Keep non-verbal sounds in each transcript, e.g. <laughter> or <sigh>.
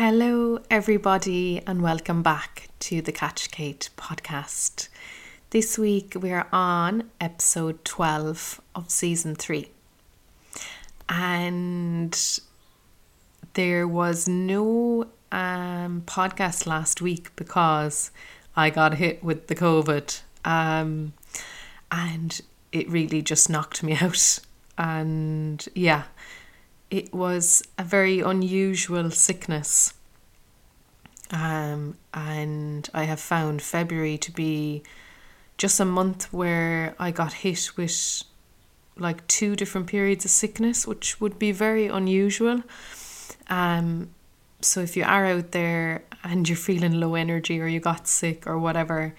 Hello, everybody, and welcome back to the Catch Kate podcast. This week we are on episode 12 of season 3. And there was no um, podcast last week because I got hit with the COVID. Um, and it really just knocked me <laughs> out. And yeah, it was a very unusual sickness. Um, and I have found February to be just a month where I got hit with like two different periods of sickness, which would be very unusual. Um, so if you are out there and you're feeling low energy or you got sick or whatever,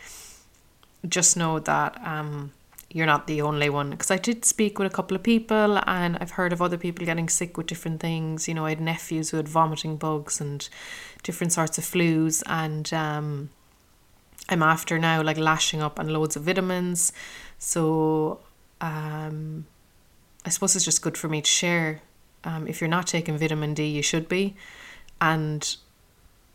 just know that um, you're not the only one. Because I did speak with a couple of people and I've heard of other people getting sick with different things. You know, I had nephews who had vomiting bugs and different sorts of flus. And um, I'm after now like lashing up on loads of vitamins. So um, I suppose it's just good for me to share. Um, if you're not taking vitamin D, you should be. And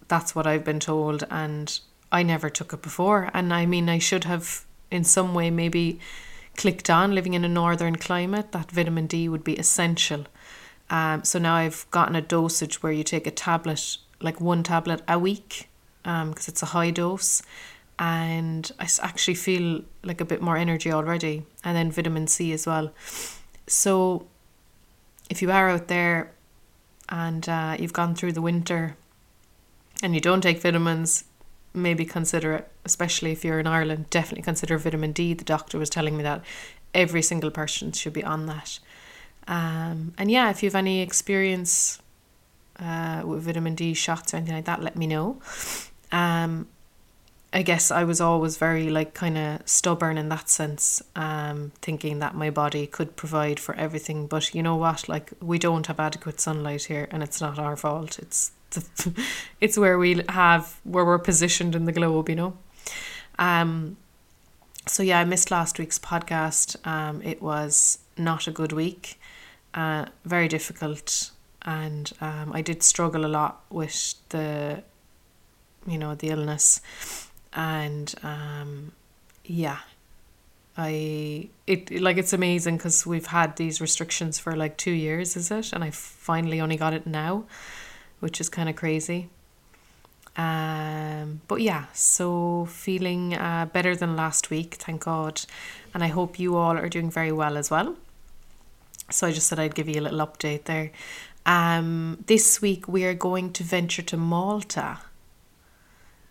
that's what I've been told. And I never took it before. And I mean, I should have in some way maybe clicked on living in a northern climate that vitamin D would be essential. Um, so now I've gotten a dosage where you take a tablet, like one tablet a week, because um, it's a high dose, and I actually feel like a bit more energy already, and then vitamin C as well. So if you are out there and uh, you've gone through the winter and you don't take vitamins, maybe consider it, especially if you're in Ireland, definitely consider vitamin D. The doctor was telling me that every single person should be on that. Um, and yeah, if you have any experience uh, with vitamin D shots or anything like that, let me know. Um, I guess I was always very like kind of stubborn in that sense, um, thinking that my body could provide for everything. But you know what? Like we don't have adequate sunlight here, and it's not our fault. It's <laughs> it's where we have where we're positioned in the globe, you know. Um, so yeah, I missed last week's podcast. Um, it was not a good week, uh, very difficult, and um, I did struggle a lot with the, you know, the illness, and um, yeah, I it like it's amazing because we've had these restrictions for like two years, is it? And I finally only got it now which is kind of crazy. Um, but yeah, so feeling uh, better than last week, thank God. And I hope you all are doing very well as well. So I just said I'd give you a little update there. Um, this week we are going to venture to Malta.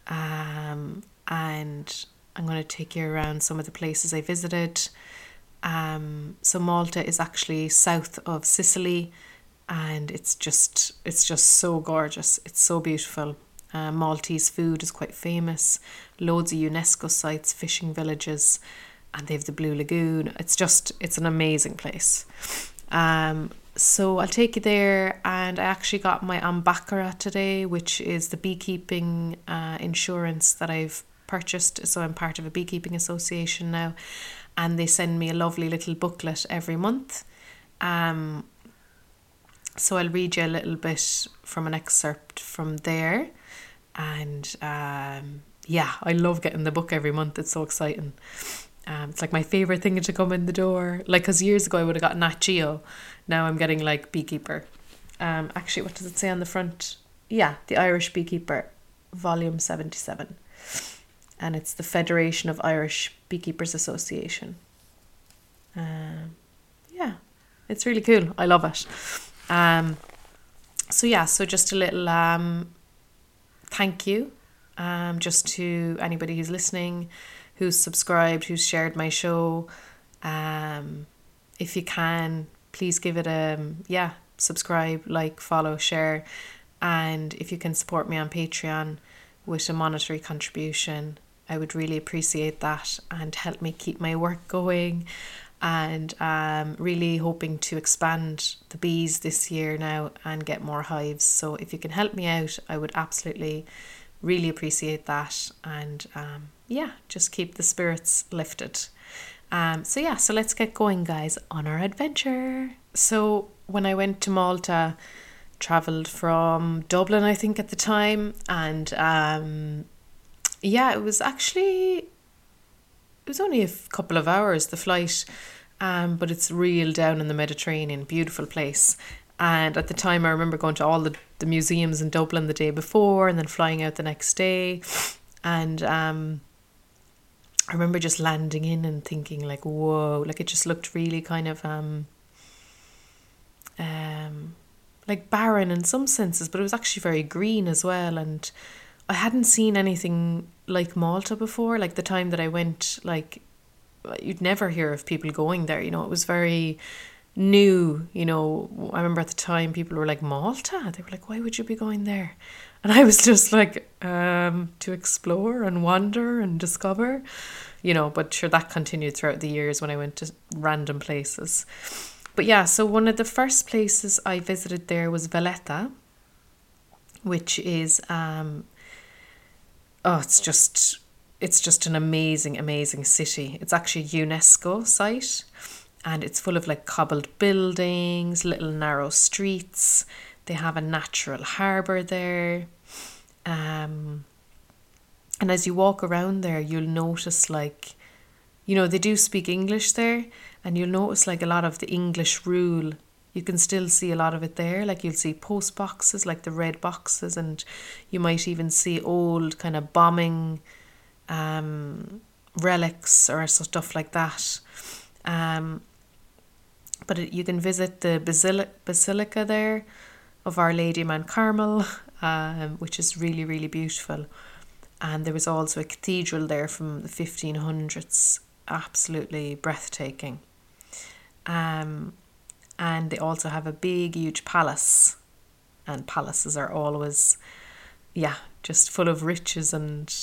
Um, and I'm going to take you around some of the places I visited. Um, so Malta is actually south of Sicily and it's just it's just so gorgeous. It's so beautiful. Uh, Maltese food is quite famous. Loads of UNESCO sites, fishing villages, and they have the Blue Lagoon. It's just it's an amazing place. Um, so I'll take you there, and I actually got my An Beachaire today, which is the beekeeping uh, insurance that I've purchased. So I'm part of a beekeeping association now, and they send me a lovely little booklet every month. Um, so I'll read you a little bit from an excerpt from there. And um, yeah, I love getting the book every month. It's so exciting. Um, it's like my favorite thing to come in the door. Like, because years ago I would have got Nat Geo. Now I'm getting like Beekeeper. Um, actually, what does it say on the front? Yeah, the Irish Beekeeper, volume 77. And it's the Federation of Irish Beekeepers Association. Um, yeah, it's really cool. I love it. Um, so yeah, so just a little um, thank you, um, just to anybody who's listening, who's subscribed, who's shared my show. Um, if you can, please give it a yeah, subscribe, like, follow, share, and if you can support me on Patreon with a monetary contribution, I would really appreciate that and help me keep my work going and um, really hoping to expand the bees this year now and get more hives. So if you can help me out, I would absolutely really appreciate that. And um, yeah, just keep the spirits lifted. Um, so yeah, so let's get going, guys, on our adventure. So when I went to Malta, travelled from Dublin, I think, at the time. And um, yeah, it was actually, it was only a couple of hours, the flight. Um, but it's real down in the Mediterranean, beautiful place. And at the time, I remember going to all the, the museums in Dublin the day before and then flying out the next day. And um, I remember just landing in and thinking, like, whoa, like it just looked really kind of um, um, like barren in some senses, but it was actually very green as well. And I hadn't seen anything like Malta before. Like the time that I went, like you'd never hear of people going there. You know, it was very new. You know, I remember at the time people were like Malta. They were like, why would you be going there? And I was <laughs> just like, um, to explore and wander and discover, you know. But sure, that continued throughout the years when I went to random places. But yeah, so one of the first places I visited there was Valletta, which is um, oh, it's just it's just an amazing, amazing city. It's actually a UNESCO site, and it's full of like cobbled buildings, little narrow streets. They have a natural harbour there. Um, and as you walk around there, you'll notice like, you know, they do speak English there, and you'll notice like a lot of the English rule. You can still see a lot of it there. Like you'll see post boxes, like the red boxes, and you might even see old kind of bombing um, relics or stuff like that. Um, but it, you can visit the basilica, there of Our Lady Mount Carmel, <laughs> um, which is really, really beautiful. And there was also a cathedral there from the 1500s, absolutely breathtaking. Um, and they also have a big, huge palace. And palaces are always, yeah, just full of riches and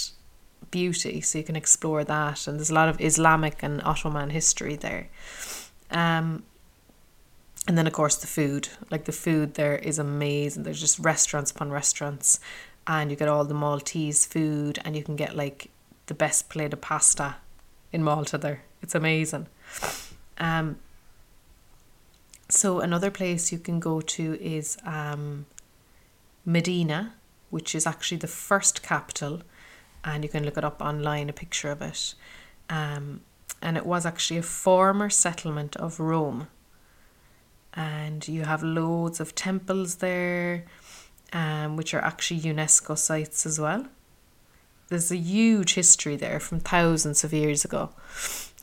beauty. So you can explore that. And there's a lot of Islamic and Ottoman history there. Um, and then, of course, the food. Like the food there is amazing. There's just restaurants upon restaurants. And you get all the Maltese food. And you can get like the best plate of pasta in Malta there. It's amazing. Um, so another place you can go to is um, Mdina, which is actually the first capital, and you can look it up online, a picture of it. Um, and it was actually a former settlement of Rome. And you have loads of temples there, um, which are actually UNESCO sites as well. There's a huge history there from thousands of years ago.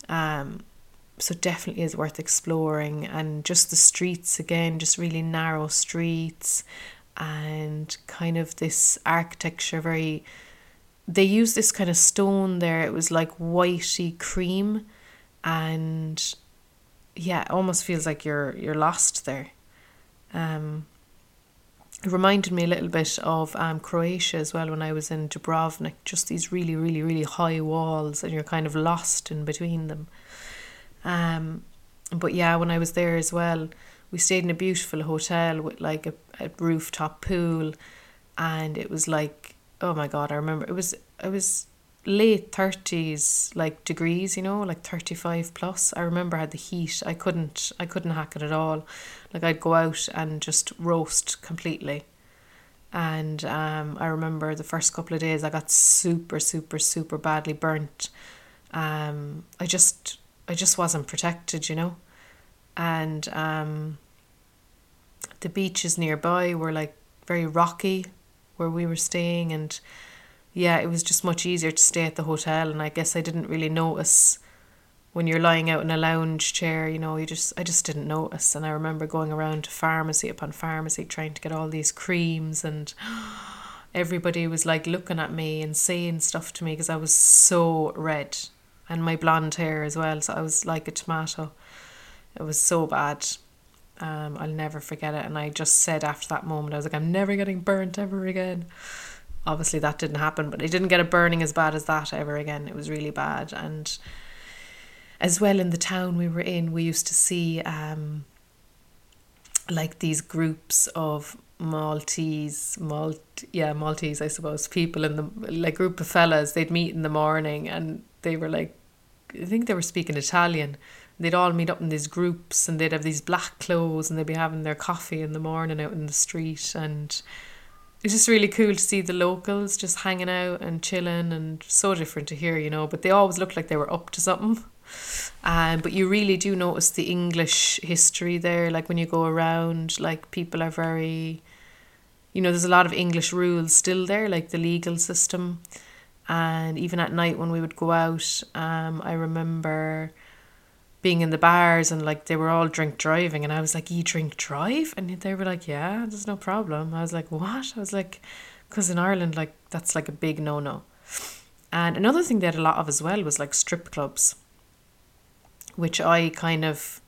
Um, so definitely is worth exploring. And just the streets again just really narrow streets and kind of this architecture very they use this kind of stone there. It was like whitey cream and yeah it almost feels like you're you're lost there. Um it reminded me a little bit of um, Croatia as well when I was in Dubrovnik, just these really, really, really high walls, and you're kind of lost in between them. Um, but yeah, when I was there as well, we stayed in a beautiful hotel with like a, a rooftop pool, and it was like, oh my god, I remember it was it was late thirties like degrees, you know, like thirty five plus. I remember I had the heat. I couldn't I couldn't hack it at all. Like I'd go out and just roast completely. And um, I remember the first couple of days I got super, super, super badly burnt. Um, I just I just wasn't protected, you know. And um, the beaches nearby were like very rocky where we were staying and yeah, it was just much easier to stay at the hotel and I guess I didn't really notice when you're lying out in a lounge chair, you know, you just I just didn't notice and I remember going around to pharmacy upon pharmacy trying to get all these creams and <gasps> everybody was like looking at me and saying stuff to me because I was so red and my blonde hair as well. So I was like a tomato. It was so bad. Um, I'll never forget it. And I just said after that moment, I was like, I'm never getting burnt ever again. Obviously, that didn't happen, but I didn't get a burning as bad as that ever again. It was really bad. And as well, in the town we were in, we used to see um, like these groups of Maltese, Malt, yeah, Maltese, I suppose, people in the like group of fellas. They'd meet in the morning, and they were like I think they were speaking Italian they'd all meet up in these groups and they'd have these black clothes and they'd be having their coffee in the morning out in the street and it's just really cool to see the locals just hanging out and chilling and so different to here, you know, but they always looked like they were up to something. Um, but you really do notice the English history there, like when you go around, like people are very, you know, there's a lot of English rules still there, like the legal system. And even at night when we would go out, um, I remember being in the bars and like they were all drink driving and I was like, you drink drive? And they were like, yeah, there's no problem. I was like, what? I was like, because in Ireland, like that's like a big no no. And another thing they had a lot of as well was like strip clubs, which I kind of,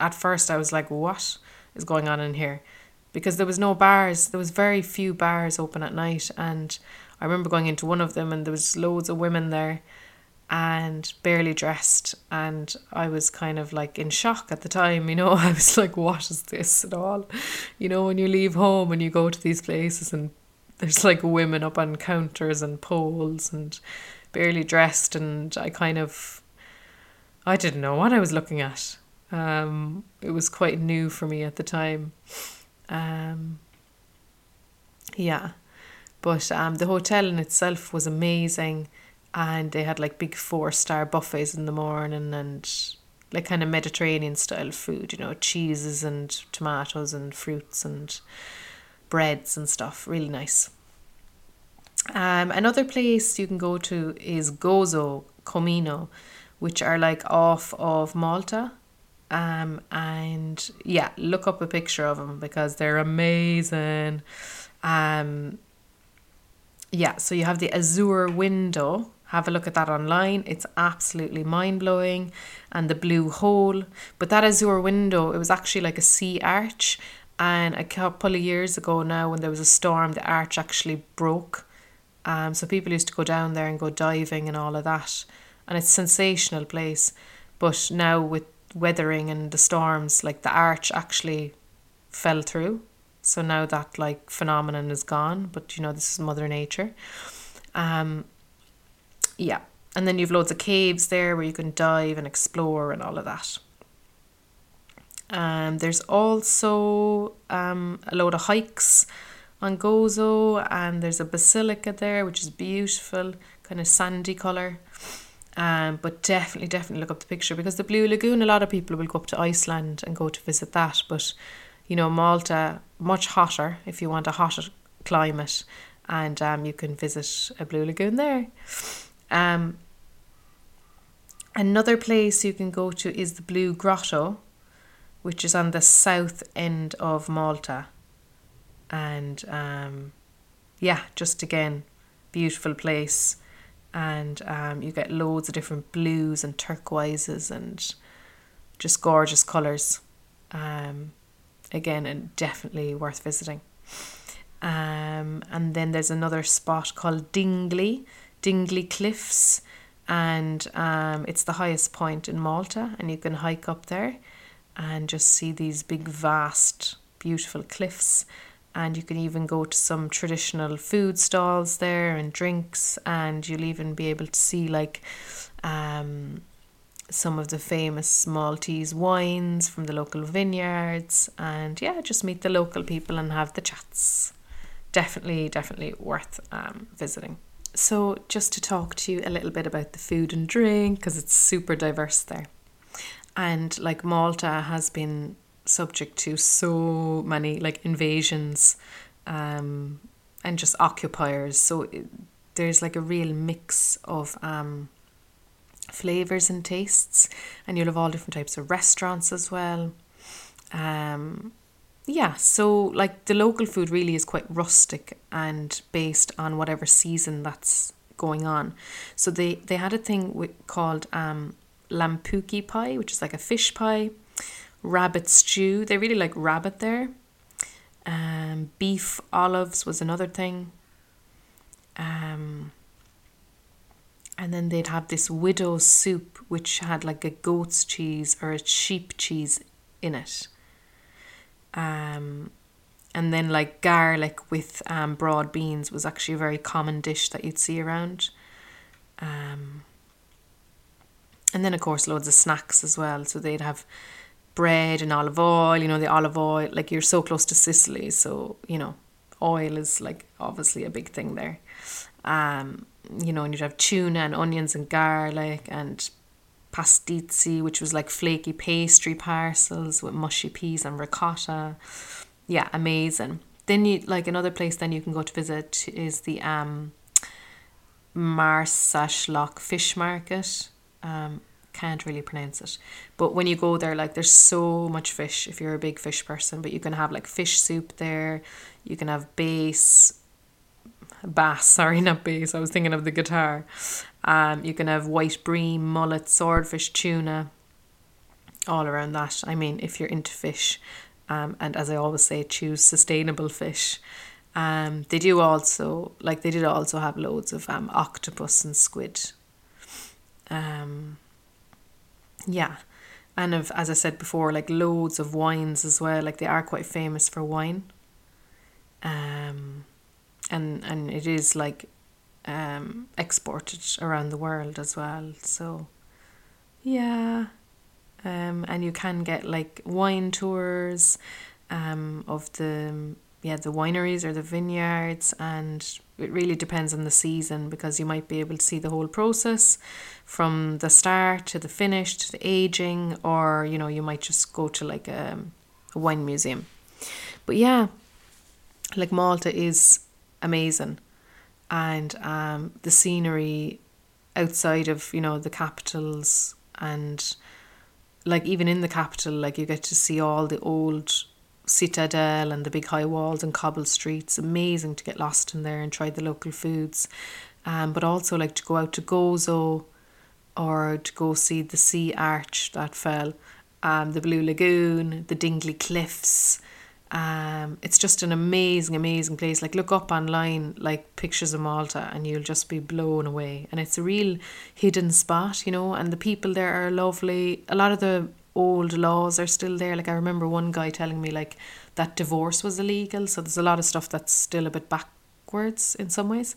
at first I was like, what is going on in here? Because there was no bars, there was very few bars open at night. And I remember going into one of them and there was loads of women there and barely dressed and I was kind of like in shock at the time, you know. <laughs> I was like, what is this at all? You know, when you leave home and you go to these places and there's like women up on counters and poles and barely dressed and I kind of I didn't know what I was looking at. Um, it was quite new for me at the time. Um, yeah. But um, the hotel in itself was amazing and they had like big four star buffets in the morning and like kind of Mediterranean style food, you know, cheeses and tomatoes and fruits and breads and stuff. Really nice. Um, another place you can go to is Gozo, Comino, which are like off of Malta. Um, and yeah, look up a picture of them because they're amazing. Um, yeah, so you have the Azure window have a look at that online. It's absolutely mind blowing. And the blue hole. But that Azure window, it was actually like a sea arch. And a couple of years ago now, when there was a storm, the arch actually broke. Um, so people used to go down there and go diving and all of that. And it's a sensational place. But now with weathering and the storms, like the arch actually fell through. So now that like phenomenon is gone. But you know, this is Mother Nature. Um, yeah. And then you've loads of caves there where you can dive and explore and all of that. Um, there's also um, a load of hikes on Gozo, and there's a basilica there, which is beautiful, kind of sandy colour. Um, but definitely, definitely look up the picture because the Blue Lagoon, a lot of people will go up to Iceland and go to visit that. But, you know, Malta, much hotter if you want a hotter climate, and um, you can visit a Blue Lagoon there. Um, another place you can go to is the Blue Grotto, which is on the south end of Malta. And um, yeah, just again, beautiful place. And um, you get loads of different blues and turquoises and just gorgeous colours. Um, again, and definitely worth visiting. Um, and then there's another spot called Dingli, Dingli Cliffs, and um, it's the highest point in Malta, and you can hike up there and just see these big, vast, beautiful cliffs. And you can even go to some traditional food stalls there and drinks, and you'll even be able to see like um, some of the famous Maltese wines from the local vineyards, and yeah, just meet the local people and have the chats. Definitely, definitely worth um, visiting. So, just to talk to you a little bit about the food and drink, because it's super diverse there. And like Malta has been subject to so many like invasions um, and just occupiers. So, it, there's like a real mix of um, flavors and tastes, and you'll have all different types of restaurants as well. Um, yeah, so like the local food really is quite rustic and based on whatever season that's going on. So they they had a thing called um, lampuki pie, which is like a fish pie, rabbit stew. They really like rabbit there. Um, beef olives was another thing. Um, and then they'd have this widow's soup, which had like a goat's cheese or a sheep cheese in it um, and then like garlic with um, broad beans was actually a very common dish that you'd see around. Um, And then, of course, loads of snacks as well. So they'd have bread and olive oil, you know, the olive oil, like you're so close to Sicily. So, you know, oil is like obviously a big thing there. Um, you know, and you'd have tuna and onions and garlic and pastizzi, which was like flaky pastry parcels with mushy peas and ricotta. Yeah, amazing. Then you like another place then you can go to visit is the um Marsaxlokk fish market. Um can't really pronounce it. But when you go there, like there's so much fish if you're a big fish person. But you can have like fish soup there. You can have bass, bass. <laughs> Sorry, not bass. I was thinking of the guitar. Um, you can have white bream, mullet, swordfish, tuna. All around that. I mean, if you're into fish, um, and as I always say, choose sustainable fish. Um, they do also like they did also have loads of um octopus and squid. Um, yeah. And of as I said before, like loads of wines as well. Like they are quite famous for wine. Um and and it is like um exported around the world as well. So yeah. Um and you can get like wine tours um of the yeah, the wineries or the vineyards and it really depends on the season because you might be able to see the whole process from the start to the finish to the aging or you know you might just go to like a, a wine museum but yeah like malta is amazing and um, the scenery outside of you know the capitals and like even in the capital like you get to see all the old citadel and the big high walls and cobble streets. Amazing to get lost in there and try the local foods. Um, but also like to go out to Gozo or to go see the sea arch that fell, um, the Blue Lagoon, the Dingli Cliffs. Um, it's just an amazing, amazing place. Like look up online, like pictures of Malta, and you'll just be blown away. And it's a real hidden spot, you know. And the people there are lovely. A lot of the old laws are still there. Like I remember one guy telling me like that divorce was illegal, so there's a lot of stuff that's still a bit backwards in some ways.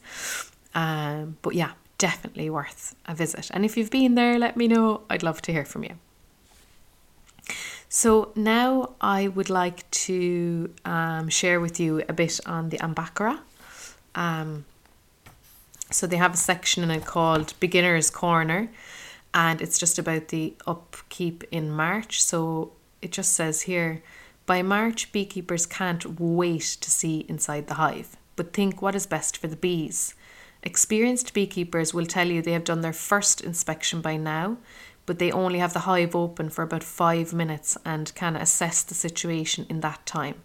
Um, but yeah, definitely worth a visit. And if you've been there, let me know. I'd love to hear from you. So now I would like to um, share with you a bit on the An Beachaire. Um, so they have a section in it called Beginner's Corner, and it's just about the upkeep in March. So it just says here by March, beekeepers can't wait to see inside the hive, but think what is best for the bees. Experienced beekeepers will tell you they have done their first inspection by now, but they only have the hive open for about five minutes and can assess the situation in that time.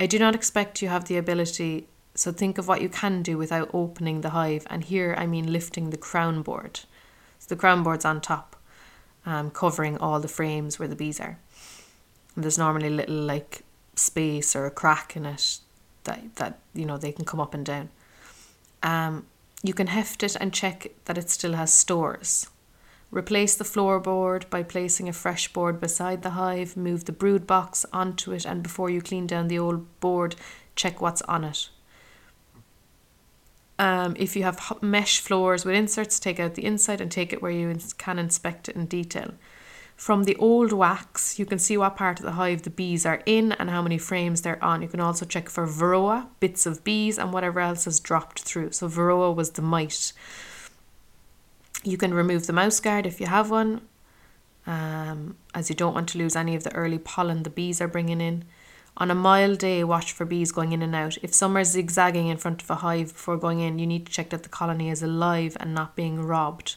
I do not expect you have the ability, so think of what you can do without opening the hive, and here I mean lifting the crown board. So the crown board's on top, um, covering all the frames where the bees are. And there's normally a little like space or a crack in it that that you know they can come up and down. Um, you can heft it and check that it still has stores. Replace the floorboard by placing a fresh board beside the hive. Move the brood box onto it, and before you clean down the old board, check what's on it. Um, if you have mesh floors with inserts, take out the inside and take it where you can inspect it in detail. From the old wax, you can see what part of the hive the bees are in and how many frames they're on. You can also check for varroa, bits of bees, and whatever else has dropped through. So, varroa was the mite. You can remove the mouse guard if you have one, um, as you don't want to lose any of the early pollen the bees are bringing in. On a mild day, watch for bees going in and out. If some are zigzagging in front of a hive before going in, you need to check that the colony is alive and not being robbed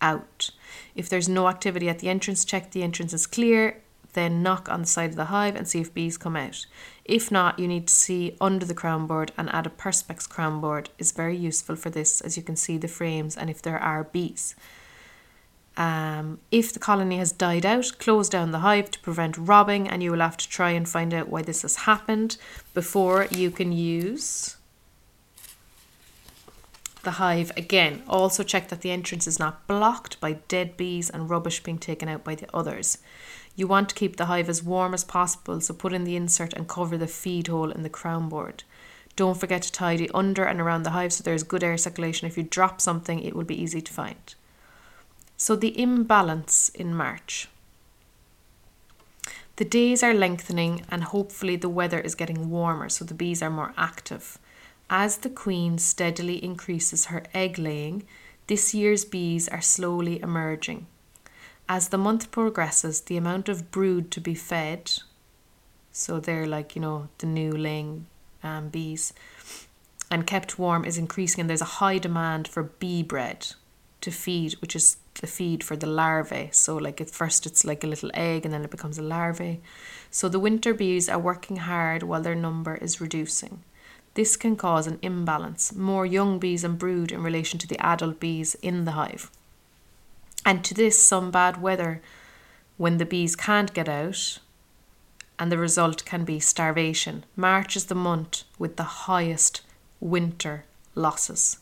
out. If there's no activity at the entrance, check the entrance is clear, then knock on the side of the hive and see if bees come out. If not, you need to see under the crown board and add a perspex crown board is very useful for this as you can see the frames and if there are bees. Um, if the colony has died out, close down the hive to prevent robbing, and you will have to try and find out why this has happened before you can use the hive again. Also, check that the entrance is not blocked by dead bees and rubbish being taken out by the others. You want to keep the hive as warm as possible, so put in the insert and cover the feed hole in the crown board. Don't forget to tidy under and around the hive so there's good air circulation. If you drop something, it will be easy to find. So, the imbalance in March. The days are lengthening, and hopefully, the weather is getting warmer, so the bees are more active. As the queen steadily increases her egg laying, this year's bees are slowly emerging. As the month progresses, the amount of brood to be fed, so they're like, you know, the new laying um, bees, and kept warm is increasing, and there's a high demand for bee bread to feed, which is the feed for the larvae. So, like at first, it's like a little egg, and then it becomes a larvae. So, the winter bees are working hard while their number is reducing. This can cause an imbalance, more young bees and brood in relation to the adult bees in the hive. And to this, some bad weather when the bees can't get out, and the result can be starvation. March is the month with the highest winter losses.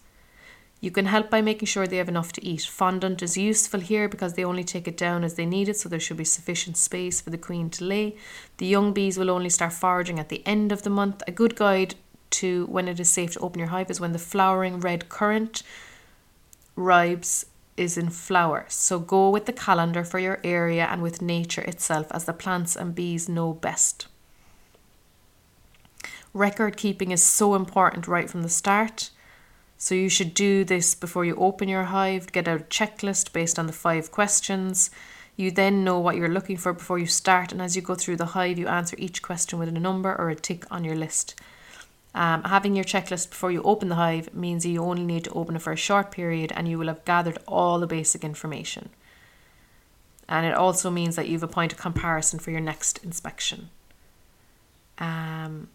You can help by making sure they have enough to eat. Fondant is useful here because they only take it down as they need it, so there should be sufficient space for the queen to lay. The young bees will only start foraging at the end of the month. A good guide to when it is safe to open your hive is when the flowering red currant ribes is in flower. So go with the calendar for your area and with nature itself as the plants and bees know best. Record keeping is so important right from the start. So you should do this before you open your hive, get out a checklist based on the five questions. You then know what you're looking for before you start, and as you go through the hive, you answer each question with a number or a tick on your list. Um, having your checklist before you open the hive means you only need to open it for a short period and you will have gathered all the basic information. And it also means that you've a point of comparison for your next inspection. Um,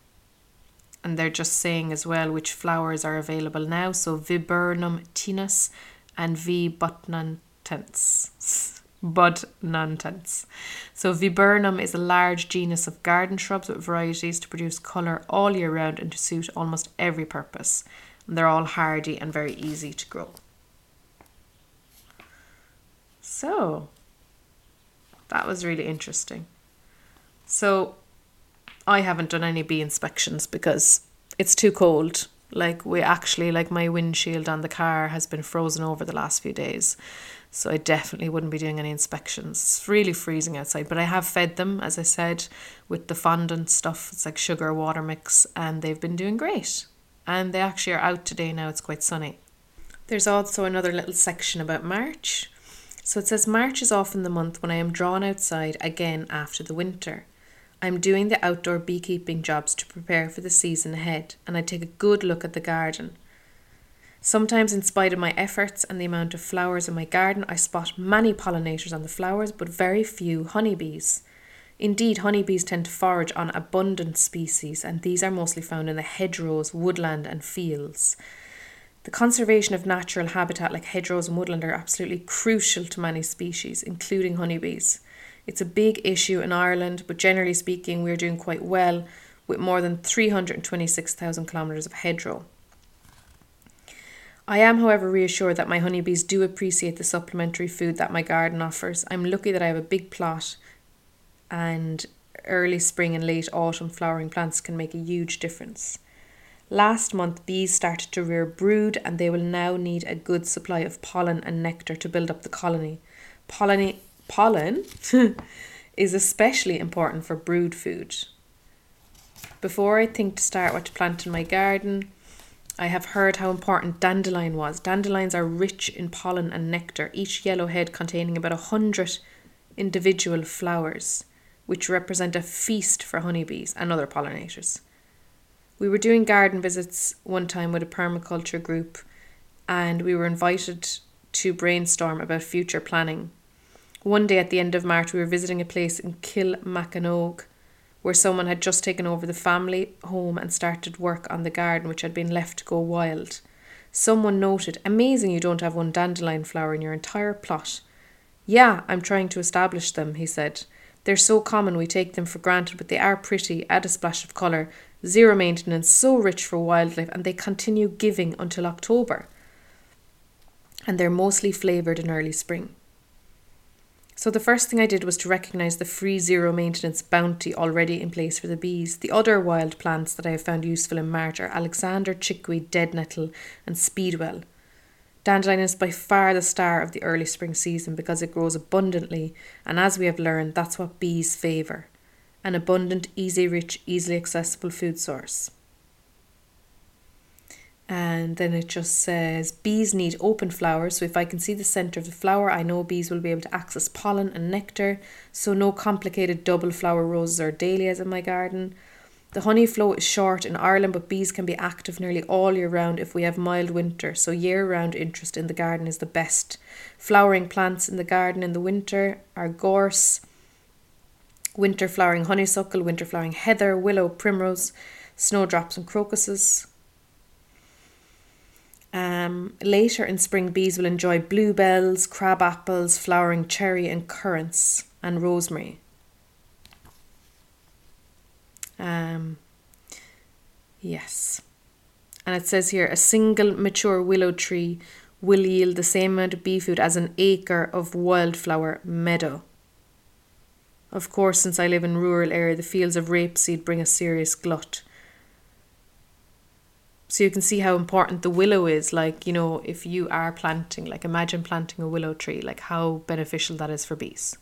and they're just saying as well which flowers are available now. So Viburnum tinus and V butnantens. <laughs> Budnantens. So Viburnum is a large genus of garden shrubs with varieties to produce colour all year round and to suit almost every purpose. And they're all hardy and very easy to grow. So that was really interesting. So I haven't done any bee inspections because it's too cold. Like we actually like my windshield on the car has been frozen over the last few days. So I definitely wouldn't be doing any inspections. It's really freezing outside, but I have fed them, as I said, with the fondant stuff. It's like sugar water mix, and they've been doing great. And they actually are out today now. It's quite sunny. There's also another little section about March. So it says March is often the month when I am drawn outside again after the winter. I'm doing the outdoor beekeeping jobs to prepare for the season ahead, and I take a good look at the garden. Sometimes, in spite of my efforts and the amount of flowers in my garden, I spot many pollinators on the flowers, but very few honeybees. Indeed, honeybees tend to forage on abundant species, and these are mostly found in the hedgerows, woodland, and fields. The conservation of natural habitat like hedgerows and woodland are absolutely crucial to many species, including honeybees. It's a big issue in Ireland, but generally speaking, we're doing quite well with more than 326,000 kilometres of hedgerow. I am, however, reassured that my honeybees do appreciate the supplementary food that my garden offers. I'm lucky that I have a big plot, and early spring and late autumn flowering plants can make a huge difference. Last month, bees started to rear brood, and they will now need a good supply of pollen and nectar to build up the colony. Pollen, pollen <laughs> is especially important for brood food. Before I think to start what to plant in my garden, I have heard how important dandelion was. Dandelions are rich in pollen and nectar, each yellow head containing about a hundred individual flowers, which represent a feast for honeybees and other pollinators. We were doing garden visits one time with a permaculture group, and we were invited to brainstorm about future planning. One day at the end of March, we were visiting a place in Kilmacanogue where someone had just taken over the family home and started work on the garden which had been left to go wild. Someone noted, Amazing you don't have one dandelion flower in your entire plot. Yeah, I'm trying to establish them, he said. They're so common we take them for granted, but they are pretty, add a splash of colour, zero maintenance, so rich for wildlife, and they continue giving until October. And they're mostly flavoured in early spring. So the first thing I did was to recognise the free zero maintenance bounty already in place for the bees. The other wild plants that I have found useful in March are Alexander, chickweed, dead nettle, and speedwell. Dandelion is by far the star of the early spring season because it grows abundantly, and as we have learned, that's what bees favour an abundant, easy rich, easily accessible food source. And then it just says bees need open flowers. So if I can see the center of the flower, I know bees will be able to access pollen and nectar. So no complicated double flower roses or dahlias in my garden. The honey flow is short in Ireland, but bees can be active nearly all year round if we have mild winter, so year round interest in the garden is the best. Flowering plants in the garden in the winter are gorse, winter flowering honeysuckle, winter flowering heather, willow, primrose, snowdrops, and crocuses. Um, later in spring, bees will enjoy bluebells, crab apples, flowering cherry, and currants, and rosemary. Um, yes. And it says here a single mature willow tree will yield the same amount of bee food as an acre of wildflower meadow. Of course, since I live in rural area, the fields of rapeseed bring a serious glut. So you can see how important the willow is. Like, you know, if you are planting, like imagine planting a willow tree, like how beneficial that is for bees.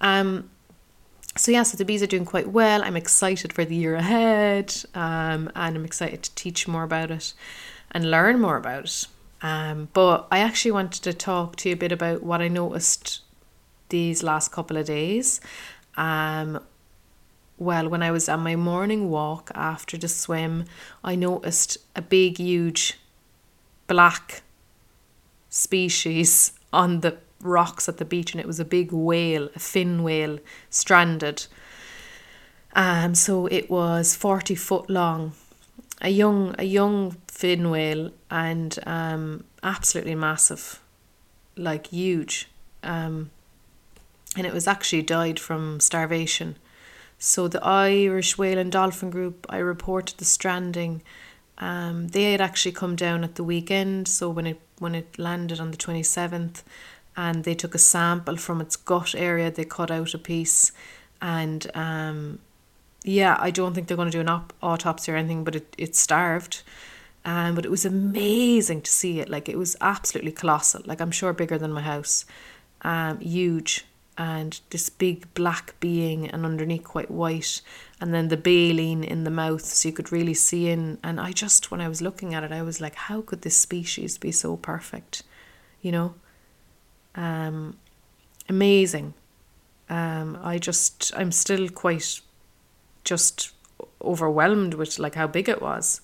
Um, so yeah, so the bees are doing quite well. I'm excited for the year ahead, um, and I'm excited to teach more about it and learn more about it. Um, but I actually wanted to talk to you a bit about what I noticed these last couple of days. Um, well, when I was on my morning walk after the swim, I noticed a big, huge black species on the rocks at the beach, and it was a big whale, a fin whale, stranded. Um, so it was forty foot long, a young a young fin whale, and um, absolutely massive, like huge. Um, and it was actually died from starvation. So the Irish Whale and Dolphin Group, I reported the stranding. Um, they had actually come down at the weekend, so when it when it landed on the twenty seventh, and they took a sample from its gut area. They cut out a piece, and um, yeah, I don't think they're going to do an op- autopsy or anything, but it, it starved. Um, but it was amazing to see it. Like it was absolutely colossal. Like I'm sure bigger than my house, um, huge, and this big black being, and underneath quite white, and then the baleen in the mouth, so you could really see in. And I just, when I was looking at it, I was like, how could this species be so perfect? You know, um, amazing. Um, I just, I'm still quite just overwhelmed with like how big it was.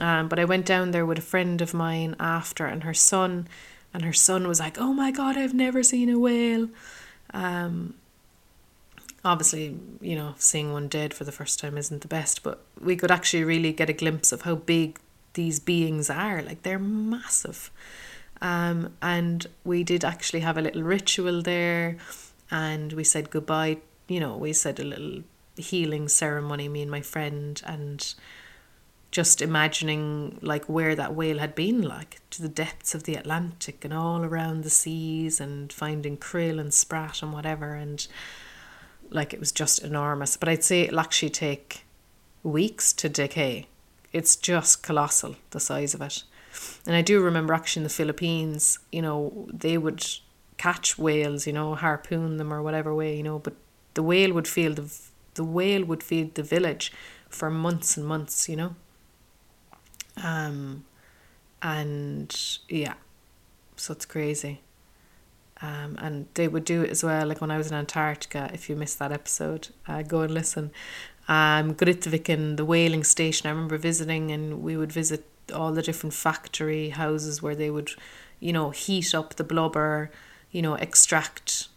Um, but I went down there with a friend of mine after, and her son, and her son was like, "Oh my god, I've never seen a whale." Um, obviously, you know, seeing one dead for the first time isn't the best, but we could actually really get a glimpse of how big these beings are. Like they're massive. Um, and we did actually have a little ritual there and we said goodbye. You know, we said a little healing ceremony, me and my friend, and just imagining like where that whale had been like to the depths of the Atlantic and all around the seas and finding krill and sprat and whatever. And like it was just enormous. But I'd say it'll actually take weeks to decay. It's just colossal the size of it. And I do remember actually in the Philippines, you know, they would catch whales, you know, harpoon them or whatever way, you know, but the whale would feed the the whale would feed the village for months and months, you know. Um, and yeah, so it's crazy. Um, and they would do it as well. Like when I was in Antarctica, if you missed that episode, uh, go and listen. Um, Grotavik the whaling station. I remember visiting, and we would visit all the different factory houses where they would, you know, heat up the blubber, you know, extract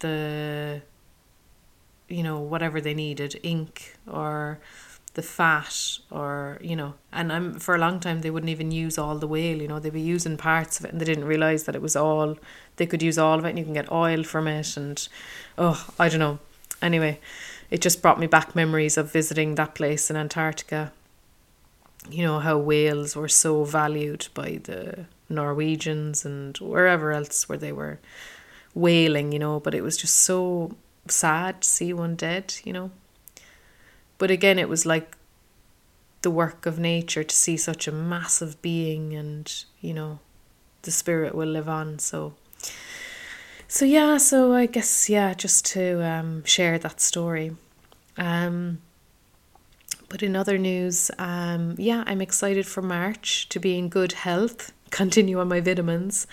the, you know, whatever they needed, ink or the fat or you know and I'm for a long time they wouldn't even use all the whale you know they'd be using parts of it and they didn't realize that it was all they could use all of it and you can get oil from it and oh I don't know anyway it just brought me back memories of visiting that place in Antarctica you know how whales were so valued by the Norwegians and wherever else where they were whaling, you know, but it was just so sad to see one dead, you know. But again, it was like the work of nature to see such a massive being and, you know, the spirit will live on. So, so yeah, so I guess yeah, just to um, share that story. Um, but in other news, um, yeah, I'm excited for March to be in good health, <laughs> continue on my vitamins,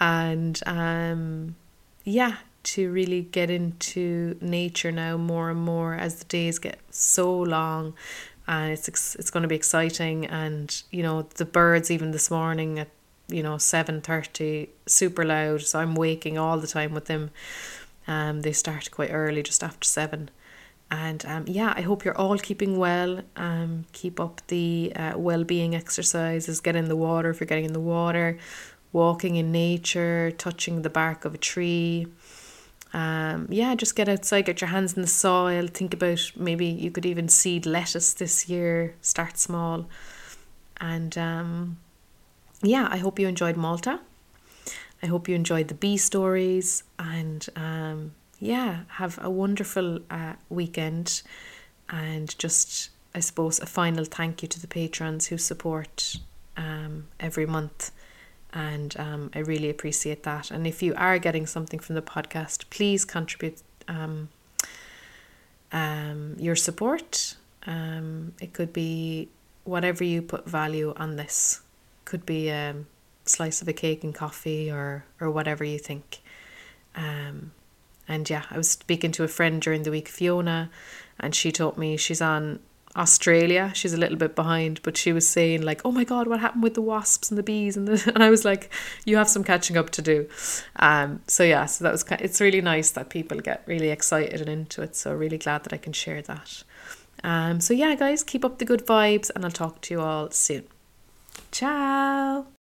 and um, yeah, to really get into nature now more and more as the days get so long and it's it's going to be exciting. And you know the birds even this morning at you know 7:30 super loud so I'm waking all the time with them. Um they start quite early just after 7 and um, yeah I hope you're all keeping well. Um keep up the uh, well-being exercises. Get in the water if you're getting in the water. Walking in nature touching the bark of a tree um, yeah, just get outside, get your hands in the soil. Think about maybe you could even seed lettuce this year. Start small, and um, yeah, I hope you enjoyed Malta. I hope you enjoyed the bee stories, and um, yeah, have a wonderful uh, weekend. And just, I suppose, a final thank you to the patrons who support um, every month and um, I really appreciate that. And if you are getting something from the podcast, please contribute um, um, your support. Um, it could be whatever you put value on this. Could be a slice of a cake and coffee, or or whatever you think. Um, and yeah, I was speaking to a friend during the week, Fiona, and she told me she's on Australia. She's a little bit behind, but she was saying like, "Oh my god, what happened with the wasps and the bees?" And the <laughs> and I was like, "You have some catching up to do." Um. So yeah. So that was. kind It's really nice that people get really excited and into it. So really glad that I can share that. Um. So yeah, guys, keep up the good vibes, and I'll talk to you all soon. Ciao.